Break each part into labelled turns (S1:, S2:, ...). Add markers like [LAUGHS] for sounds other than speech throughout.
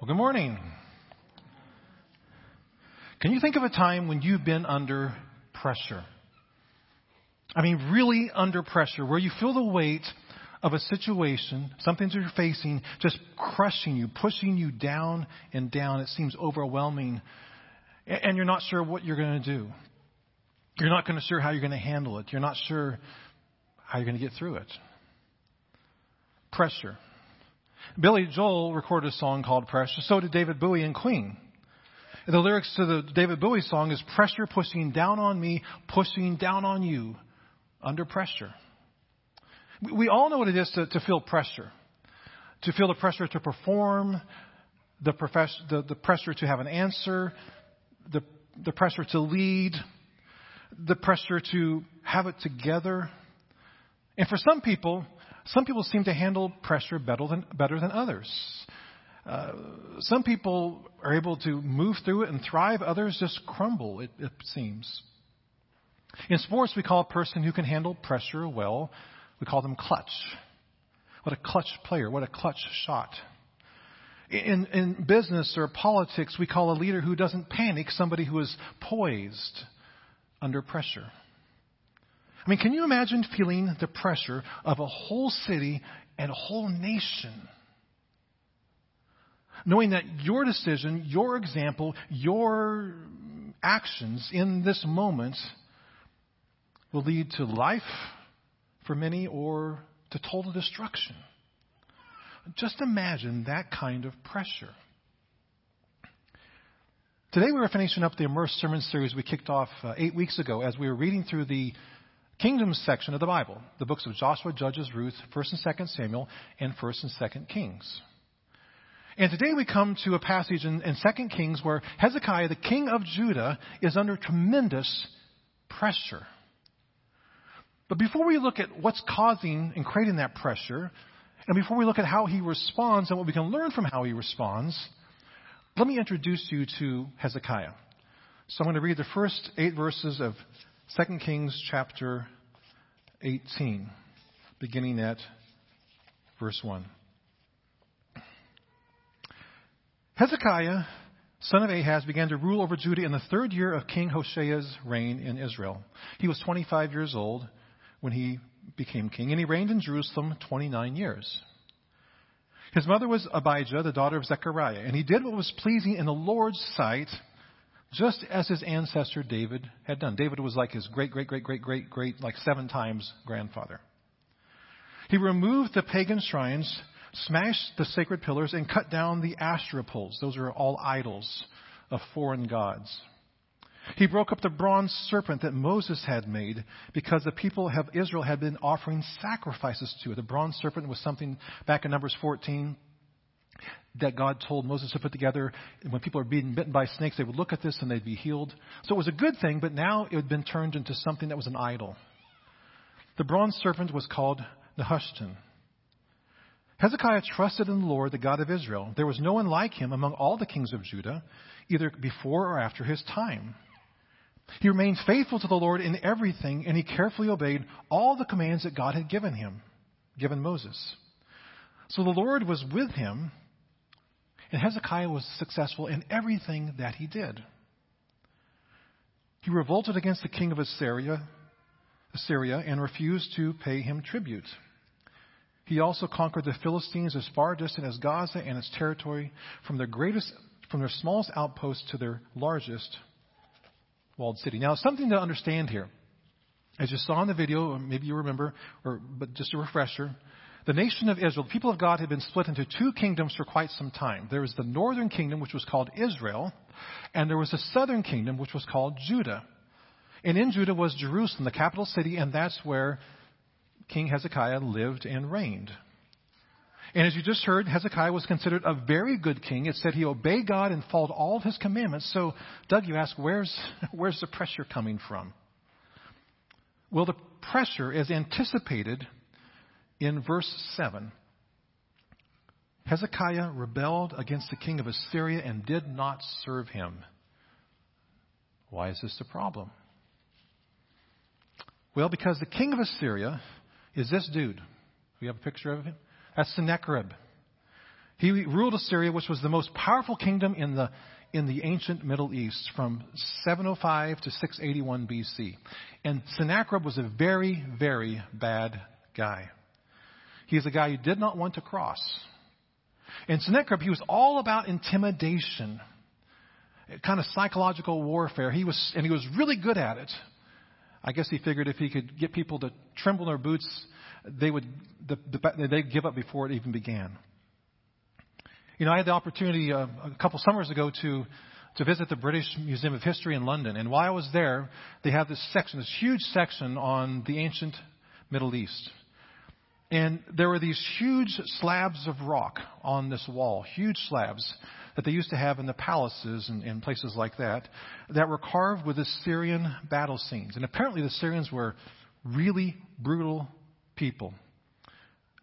S1: Well, good morning. Can you think of a time when you've been under pressure? I mean, really under pressure, where you feel the weight of a situation, something that you're facing, just crushing you, pushing you down and down. It seems overwhelming, and you're not sure what you're going to do. You're not going to sure how you're going to handle it. You're not sure how you're going to get through it. Pressure. Billy Joel recorded a song called Pressure. So did David Bowie and Queen. The lyrics to the David Bowie song is pressure pushing down on me, pushing down on you, under pressure. We all know what it is to, to feel pressure. To feel the pressure to perform, the, profess, the, the pressure to have an answer, the, the pressure to lead, the pressure to have it together. And for some people, some people seem to handle pressure better than, better than others. Uh, some people are able to move through it and thrive, others just crumble, it, it seems. In sports, we call a person who can handle pressure well, we call them clutch. What a clutch player, what a clutch shot. In, in business or politics, we call a leader who doesn't panic somebody who is poised under pressure. I mean, can you imagine feeling the pressure of a whole city and a whole nation? Knowing that your decision, your example, your actions in this moment will lead to life for many or to total destruction. Just imagine that kind of pressure. Today we were finishing up the Immersed Sermon series we kicked off uh, eight weeks ago as we were reading through the Kingdom section of the Bible, the books of Joshua, Judges, Ruth, 1st and 2nd Samuel, and 1st and 2nd Kings. And today we come to a passage in, in 2 Kings where Hezekiah, the king of Judah, is under tremendous pressure. But before we look at what's causing and creating that pressure, and before we look at how he responds and what we can learn from how he responds, let me introduce you to Hezekiah. So I'm going to read the first eight verses of 2 Kings chapter 18, beginning at verse 1. Hezekiah, son of Ahaz, began to rule over Judah in the third year of King Hoshea's reign in Israel. He was 25 years old when he became king, and he reigned in Jerusalem 29 years. His mother was Abijah, the daughter of Zechariah, and he did what was pleasing in the Lord's sight, just as his ancestor David had done. David was like his great, great, great, great, great, great, like seven times grandfather. He removed the pagan shrines, smashed the sacred pillars, and cut down the Asherah poles. Those are all idols of foreign gods. He broke up the bronze serpent that Moses had made because the people of Israel had been offering sacrifices to it. The bronze serpent was something back in Numbers 14 that God told Moses to put together. When people are being bitten by snakes, they would look at this and they'd be healed. So it was a good thing, but now it had been turned into something that was an idol. The bronze serpent was called Nehushtan. Hezekiah trusted in the Lord, the God of Israel. There was no one like him among all the kings of Judah, either before or after his time. He remained faithful to the Lord in everything, and he carefully obeyed all the commands that God had given him, given Moses. So the Lord was with him, and Hezekiah was successful in everything that he did. He revolted against the king of Assyria, Assyria and refused to pay him tribute. He also conquered the Philistines as far distant as Gaza and its territory, from their greatest, from their smallest outpost to their largest walled city. Now, something to understand here. As you saw in the video, maybe you remember, or, but just a refresher, the nation of Israel, the people of God, had been split into two kingdoms for quite some time. There was the northern kingdom, which was called Israel, and there was the southern kingdom, which was called Judah. And in Judah was Jerusalem, the capital city, and that's where King Hezekiah lived and reigned. And as you just heard, Hezekiah was considered a very good king. It said he obeyed God and followed all of his commandments. So, Doug, you ask, where's, [LAUGHS] where's the pressure coming from? Well, the pressure is anticipated in verse 7. Hezekiah rebelled against the king of Assyria and did not serve him. Why is this a problem? Well, because the king of Assyria is this dude. We have a picture of him. That's Sennacherib. He ruled Assyria, which was the most powerful kingdom in the, in the ancient Middle East from 705 to 681 BC. And Sennacherib was a very, very bad guy. He is a guy you did not want to cross. And Sennacherib, he was all about intimidation, kind of psychological warfare. He was, and he was really good at it. I guess he figured if he could get people to tremble in their boots, they would the, the, they'd give up before it even began. You know, I had the opportunity uh, a couple summers ago to to visit the British Museum of History in London, and while I was there, they have this section, this huge section on the ancient Middle East. And there were these huge slabs of rock on this wall, huge slabs that they used to have in the palaces and, places like that, that were carved with Assyrian battle scenes. And apparently the Assyrians were really brutal people.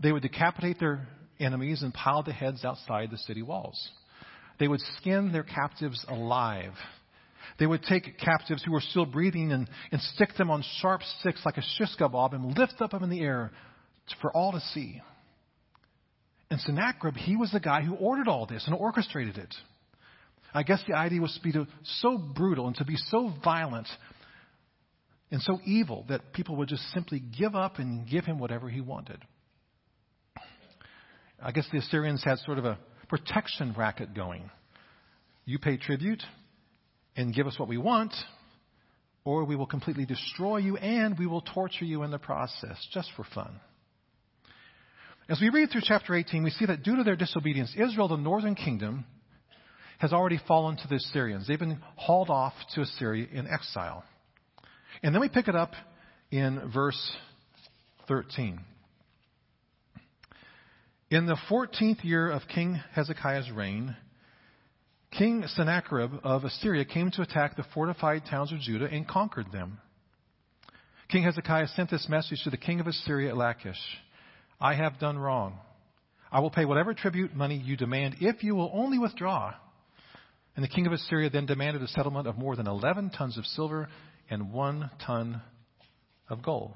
S1: They would decapitate their enemies and pile the heads outside the city walls. They would skin their captives alive. They would take captives who were still breathing and, and stick them on sharp sticks like a shish kebab and lift up them in the air for all to see. And Sennacherib, he was the guy who ordered all this and orchestrated it. I guess the idea was to be so brutal and to be so violent and so evil that people would just simply give up and give him whatever he wanted. I guess the Assyrians had sort of a protection racket going. You pay tribute and give us what we want, or we will completely destroy you and we will torture you in the process just for fun. As we read through chapter 18, we see that due to their disobedience, Israel, the northern kingdom, has already fallen to the Assyrians. They've been hauled off to Assyria in exile. And then we pick it up in verse 13. In the 14th year of King Hezekiah's reign, King Sennacherib of Assyria came to attack the fortified towns of Judah and conquered them. King Hezekiah sent this message to the king of Assyria at Lachish I have done wrong. I will pay whatever tribute money you demand if you will only withdraw. And the king of Assyria then demanded a settlement of more than 11 tons of silver and one ton of gold.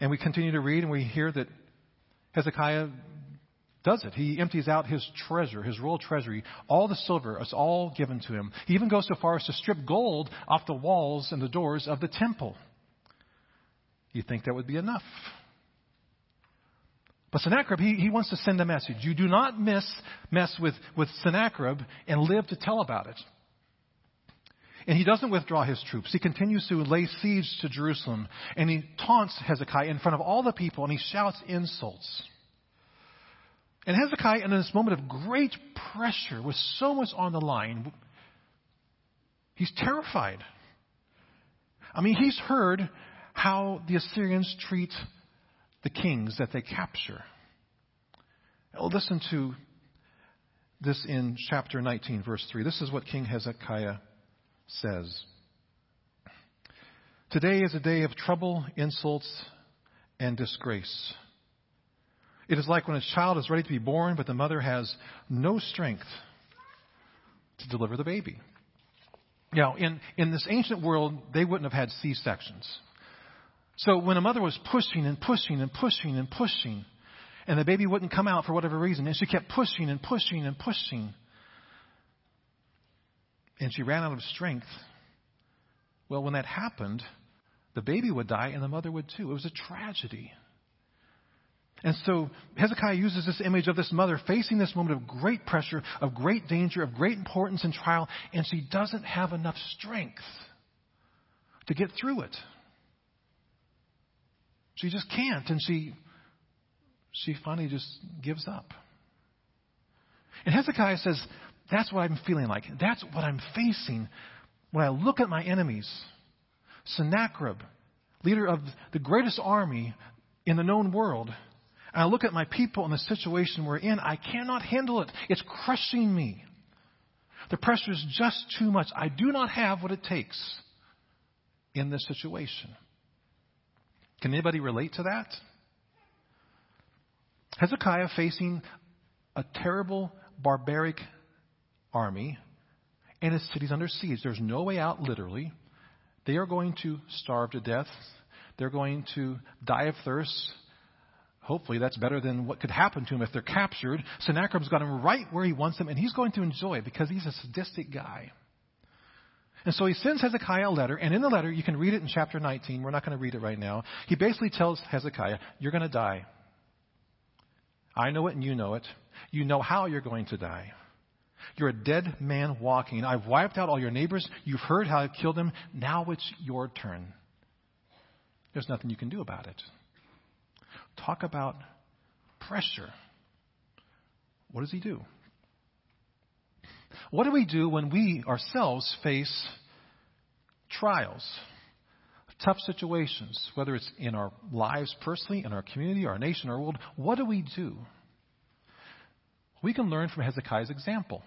S1: And we continue to read and we hear that Hezekiah does it. He empties out his treasure, his royal treasury. All the silver is all given to him. He even goes so far as to strip gold off the walls and the doors of the temple. You think that would be enough. But Sennacherib, he, he wants to send a message. You do not miss, mess with, with Sennacherib and live to tell about it. And he doesn't withdraw his troops. He continues to lay siege to Jerusalem. And he taunts Hezekiah in front of all the people and he shouts insults. And Hezekiah, in this moment of great pressure, with so much on the line, he's terrified. I mean, he's heard how the Assyrians treat the kings that they capture. Well, listen to this in chapter 19, verse 3. This is what King Hezekiah says. Today is a day of trouble, insults, and disgrace. It is like when a child is ready to be born, but the mother has no strength to deliver the baby. Now, in, in this ancient world, they wouldn't have had C sections. So when a mother was pushing and pushing and pushing and pushing, and the baby wouldn't come out for whatever reason, and she kept pushing and pushing and pushing, and she ran out of strength, well, when that happened, the baby would die and the mother would too. It was a tragedy. And so Hezekiah uses this image of this mother facing this moment of great pressure, of great danger, of great importance and trial, and she doesn't have enough strength to get through it. She just can't, and she she finally just gives up. And Hezekiah says, That's what I'm feeling like. That's what I'm facing when I look at my enemies. Sennacherib, leader of the greatest army in the known world, and I look at my people and the situation we're in, I cannot handle it. It's crushing me. The pressure is just too much. I do not have what it takes in this situation. Can anybody relate to that? Hezekiah facing a terrible, barbaric army, and his city's under siege. There's no way out, literally. They are going to starve to death. They're going to die of thirst. Hopefully, that's better than what could happen to him if they're captured. Sennacherib's got him right where he wants him, and he's going to enjoy it because he's a sadistic guy. And so he sends Hezekiah a letter, and in the letter, you can read it in chapter 19. We're not going to read it right now. He basically tells Hezekiah, You're going to die. I know it, and you know it. You know how you're going to die. You're a dead man walking. I've wiped out all your neighbors. You've heard how I've killed them. Now it's your turn. There's nothing you can do about it. Talk about pressure. What does he do? What do we do when we ourselves face trials, tough situations, whether it's in our lives personally, in our community, our nation, our world? What do we do? We can learn from Hezekiah's example.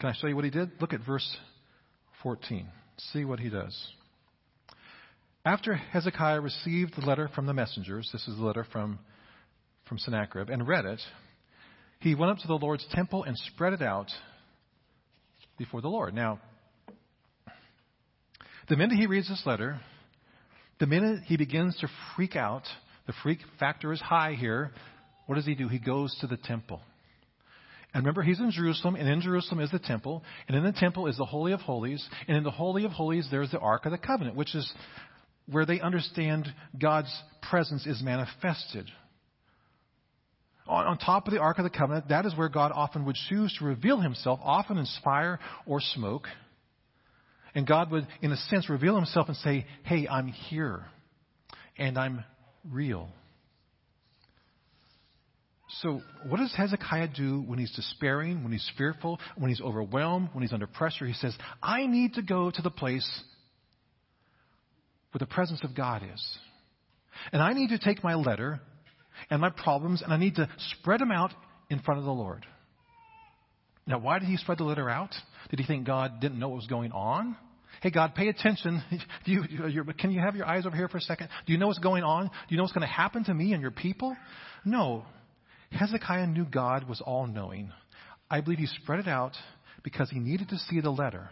S1: Can I show you what he did? Look at verse 14. See what he does. After Hezekiah received the letter from the messengers, this is the letter from, from Sennacherib, and read it, he went up to the Lord's temple and spread it out before the Lord. Now, the minute he reads this letter, the minute he begins to freak out, the freak factor is high here, what does he do? He goes to the temple. And remember, he's in Jerusalem, and in Jerusalem is the temple, and in the temple is the Holy of Holies, and in the Holy of Holies there's the Ark of the Covenant, which is where they understand God's presence is manifested. On, top of the Ark of the Covenant, that is where God often would choose to reveal himself, often in fire or smoke. And God would, in a sense, reveal himself and say, Hey, I'm here, and I'm real. So, what does Hezekiah do when he's despairing, when he's fearful, when he's overwhelmed, when he's under pressure? He says, I need to go to the place where the presence of God is. And I need to take my letter and my problems and I need to spread them out in front of the Lord. Now, why did he spread the letter out? Did he think God didn't know what was going on? Hey, God, pay attention. [LAUGHS] You, can you have your eyes over here for a second? Do you know what's going on? Do you know what's going to happen to me and your people? No. Hezekiah knew God was all knowing. I believe he spread it out because he needed to see the letter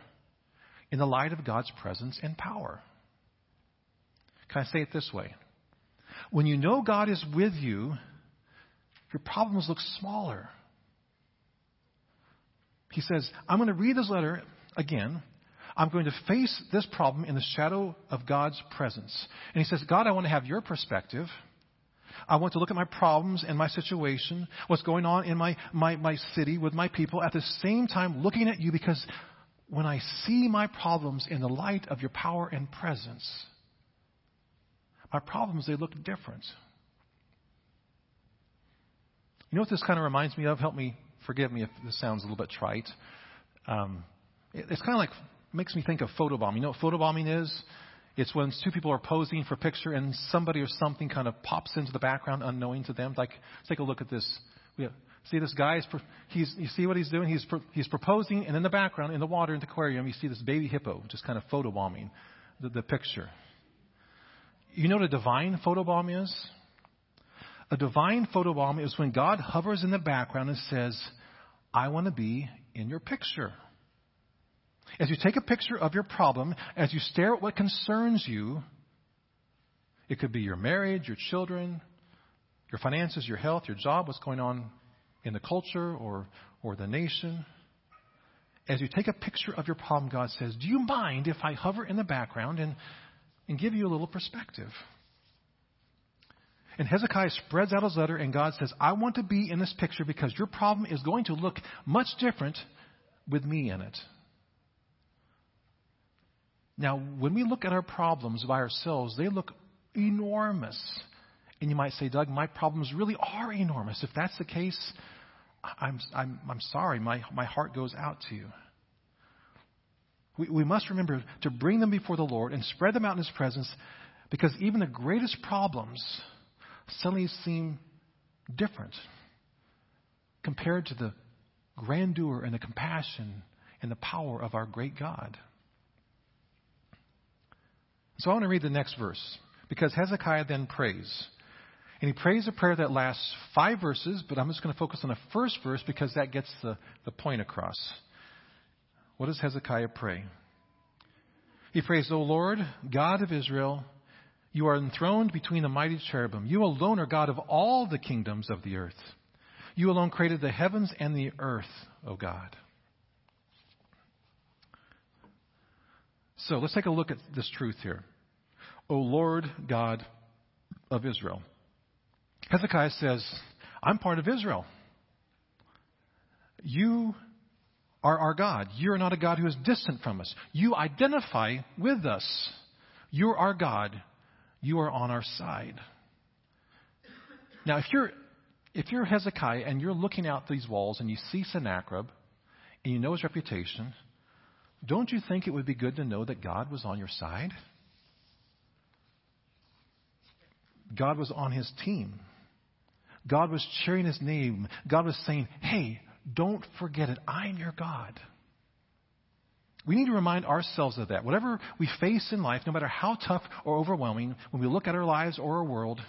S1: in the light of God's presence and power. Can I say it this way? When you know God is with you, your problems look smaller. He says, I'm going to read this letter again. I'm going to face this problem in the shadow of God's presence. And he says, God, I want to have your perspective. I want to look at my problems and my situation, what's going on in my, my, my city with my people, at the same time looking at you because when I see my problems in the light of your power and presence, my problems, they look different. You know what this kind of reminds me of? Help me, forgive me if this sounds a little bit trite. Um, it, it's kind of like, makes me think of photobombing. You know what photobombing is? It's when two people are posing for a picture and somebody or something kind of pops into the background unknowing to them. Like, let's take a look at this. We see this guy, he's, you see what he's doing? He's, he's proposing, and in the background, in the water, in the aquarium, you see this baby hippo just kind of photobombing the, the picture. You know what a divine photobomb is? A divine photobomb is when God hovers in the background and says, I want to be in your picture. As you take a picture of your problem, as you stare at what concerns you, it could be your marriage, your children, your finances, your health, your job, what's going on in the culture or, or the nation. As you take a picture of your problem, God says, Do you mind if I hover in the background and, and give you a little perspective? And Hezekiah spreads out his letter, and God says, I want to be in this picture because your problem is going to look much different with me in it. Now, when we look at our problems by ourselves, they look enormous. And you might say, Doug, my problems really are enormous. If that's the case, I'm, I'm, I'm sorry. My, my heart goes out to you. We, we must remember to bring them before the Lord and spread them out in His presence because even the greatest problems suddenly seem different compared to the grandeur and the compassion and the power of our great God. So I want to read the next verse because Hezekiah then prays. And he prays a prayer that lasts five verses, but I'm just going to focus on the first verse because that gets the, the point across. What does Hezekiah pray? He prays, O Lord, God of Israel, You are enthroned between the mighty cherubim. You alone are God of all the kingdoms of the earth. You alone created the heavens and the earth, O God. So let's take a look at this truth here. O Lord God of Israel. Hezekiah says, I'm part of Israel. You are our God. You're not a God who is distant from us. You identify with us. You're our God. You are on our side. Now, if you're, if you're Hezekiah and you're looking out these walls and you see Sennacherib and you know his reputation, don't you think it would be good to know that God was on your side? God was on his team. God was cheering his name. God was saying, hey, don't forget it. I'm your God. We need to remind ourselves of that. Whatever we face in life, no matter how tough or overwhelming, when we look at our lives or our world,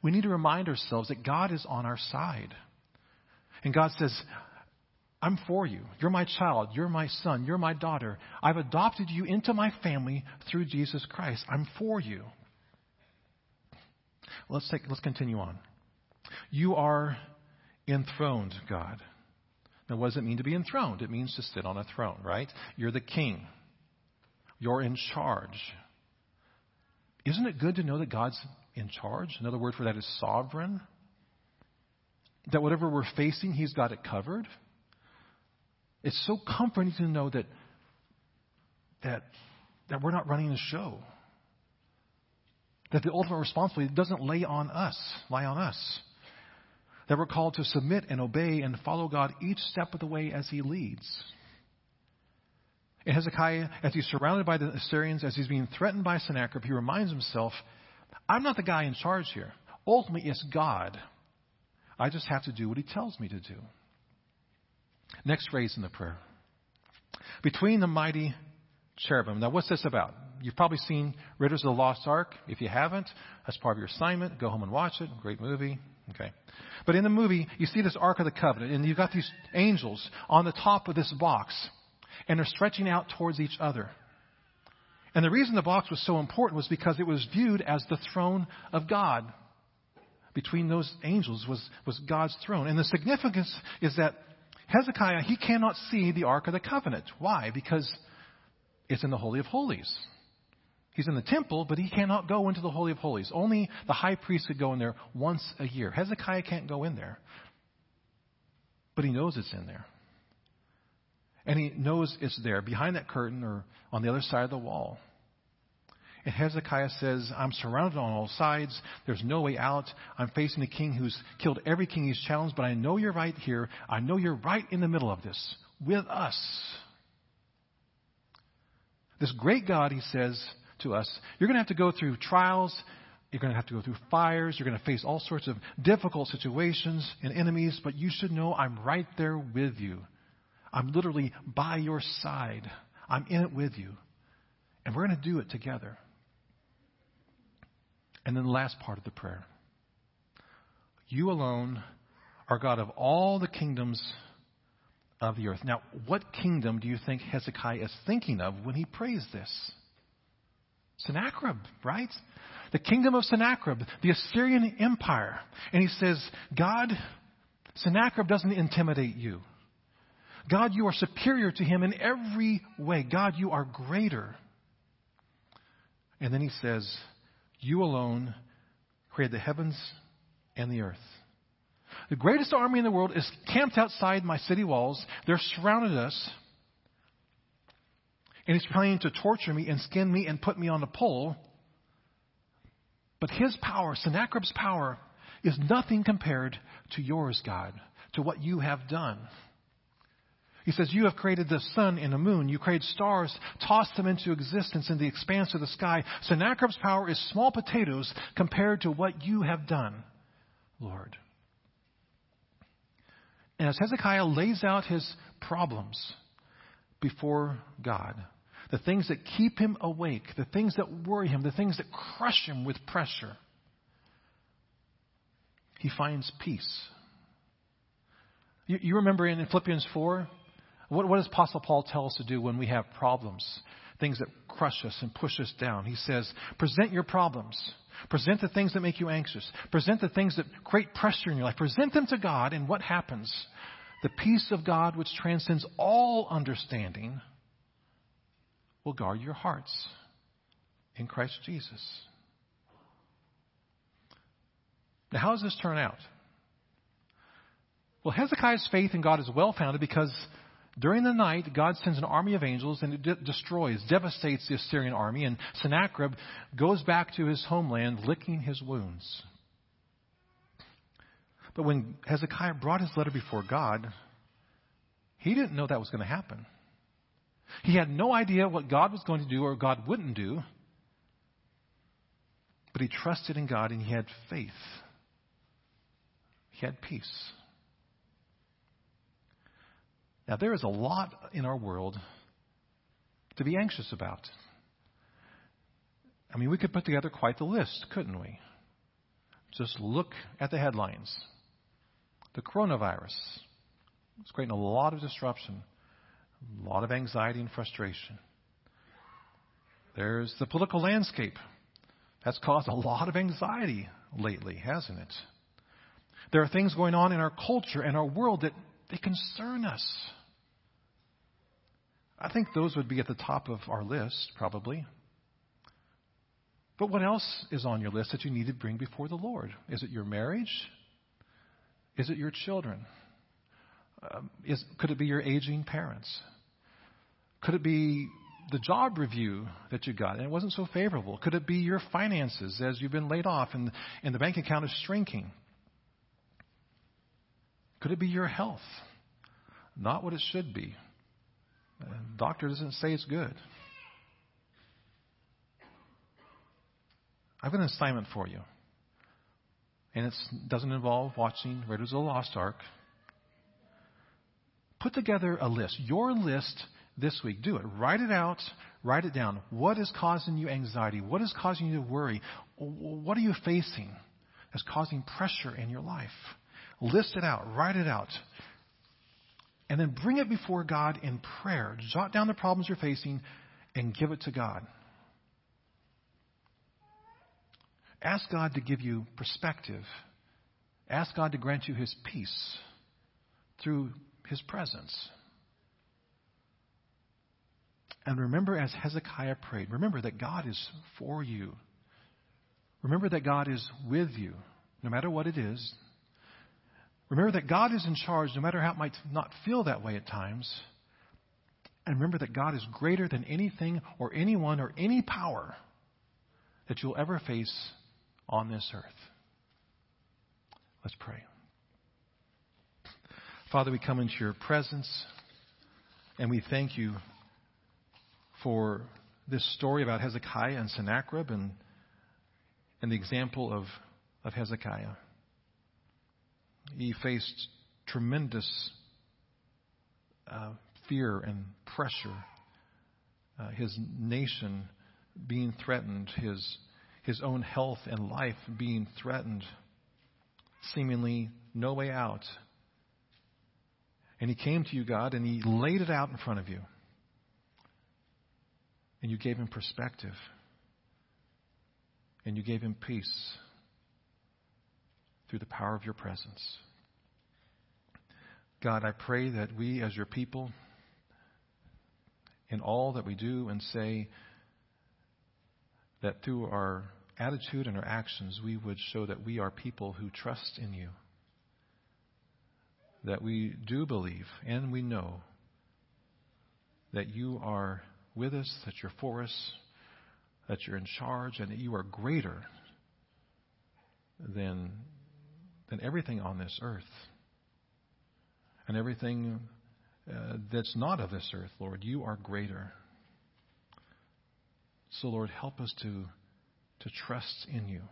S1: we need to remind ourselves that God is on our side. And God says, I'm for you. You're my child. You're my son. You're my daughter. I've adopted you into my family through Jesus Christ. I'm for you. Let's take, let's continue on. You are enthroned, God. Now, what does it mean to be enthroned? It means to sit on a throne, right? You're the king. You're in charge. Isn't it good to know that God's in charge? Another word for that is sovereign. That whatever we're facing, He's got it covered. It's so comforting to know that, that, that we're not running the show. That the ultimate responsibility doesn't lay on us, lie on us that we're called to submit and obey and follow God each step of the way as He leads. And Hezekiah, as he's surrounded by the Assyrians, as he's being threatened by Sennacherib, he reminds himself, I'm not the guy in charge here. Ultimately, it's God. I just have to do what He tells me to do. Next phrase in the prayer. Between the mighty cherubim. Now, what's this about? You've probably seen Raiders of the Lost Ark. If you haven't, that's part of your assignment. Go home and watch it. Great movie. Okay. But in the movie, you see this Ark of the Covenant, and you've got these angels on the top of this box, and they're stretching out towards each other. And the reason the box was so important was because it was viewed as the throne of God. Between those angels was, was God's throne. And the significance is that Hezekiah, he cannot see the Ark of the Covenant. Why? Because it's in the Holy of Holies. He's in the temple, but he cannot go into the Holy of Holies. Only the high priest could go in there once a year. Hezekiah can't go in there. But he knows it's in there. And he knows it's there, behind that curtain or on the other side of the wall. And Hezekiah says, I'm surrounded on all sides. There's no way out. I'm facing a king who's killed every king he's challenged, but I know you're right here. I know you're right in the middle of this with us. This great God, he says, to us. You're going to have to go through trials. You're going to have to go through fires. You're going to face all sorts of difficult situations and enemies, but you should know I'm right there with you. I'm literally by your side. I'm in it with you. And we're going to do it together. And then the last part of the prayer. You alone are God of all the kingdoms of the earth. Now, what kingdom do you think Hezekiah is thinking of when he prays this? Sennacherib, right? The kingdom of Sennacherib, the Assyrian Empire. And he says, God, Sennacherib doesn't intimidate you. God, you are superior to him in every way. God, you are greater. And then he says, You alone created the heavens and the earth. The greatest army in the world is camped outside my city walls. They're surrounded us and he's planning to torture me and skin me and put me on a pole. But his power, Sennacherib's power, is nothing compared to yours, God, to what you have done. He says, You have created the sun and the moon. You created stars, tossed them into existence in the expanse of the sky. Sennacherib's power is small potatoes compared to what you have done, Lord. And as Hezekiah lays out his problems before God, the things that keep him awake, the things that worry him, the things that crush him with pressure, he finds peace. You, you remember in Philippians 4? What, what does Apostle Paul tell us to do when we have problems? things that crush us and push us down. He says, present your problems. Present the things that make you anxious. Present the things that create pressure in your life. Present them to God, and what happens? The peace of God, which transcends all understanding, will guard your hearts in Christ Jesus. Now, how does this turn out? Well, Hezekiah's faith in God is well founded because during the night, God sends an army of angels and it de- destroys, devastates the Assyrian army, and Sennacherib goes back to his homeland licking his wounds. But when Hezekiah brought his letter before God, he didn't know that was going to happen. He had no idea what God was going to do or God wouldn't do. But he trusted in God and he had faith. He had peace. Now, there is a lot in our world to be anxious about. I mean, we could put together quite the list, couldn't we? Just look at the headlines. The coronavirus is creating a lot of disruption, a lot of anxiety and frustration. There's the political landscape. That's caused a lot of anxiety lately, hasn't it? There are things going on in our culture and our world that they concern us. I think those would be at the top of our list, probably. But what else is on your list that you need to bring before the Lord? Is it your marriage? Is it your children? Um, is, could it be your aging parents? Could it be the job review that you got and it wasn't so favorable? Could it be your finances as you've been laid off and, and the bank account is shrinking? Could it be your health? Not what it should be. The doctor doesn't say it's good. I've got an assignment for you. And it doesn't involve watching Raiders of the Lost Ark. Put together a list, your list this week. Do it. Write it out. Write it down. What is causing you anxiety? What is causing you to worry? What are you facing that's causing pressure in your life? List it out. Write it out. And then bring it before God in prayer. Jot down the problems you're facing and give it to God. Ask God to give you perspective. Ask God to grant you His peace through His presence. And remember, as Hezekiah prayed, remember that God is for you. Remember that God is with you, no matter what it is, Remember that God is in charge, no matter how it might not feel that way at times. And remember that God is greater than anything or anyone or any power that you'll ever face on this earth. Let's pray. Father, we come into your presence and we thank you for this story about Hezekiah and Sennacherib and, and the example of, of Hezekiah. He faced tremendous uh, fear and pressure. Uh, his nation being threatened, his, his own health and life being threatened, seemingly no way out. And he came to you, God, and he laid it out in front of you. And you gave him perspective. And you gave him peace through the power of your presence. God, I pray that we, as your people, in all that we do and say, that through our attitude and our actions, we would show that we are people who trust in you. That we do believe and we know that you are with us, that you're for us, that you're in charge, and that you are greater than than everything on this earth and everything uh, that's not of this earth, Lord. You are greater. So, Lord, help us to, to trust in you.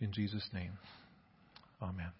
S1: In Jesus' name, amen.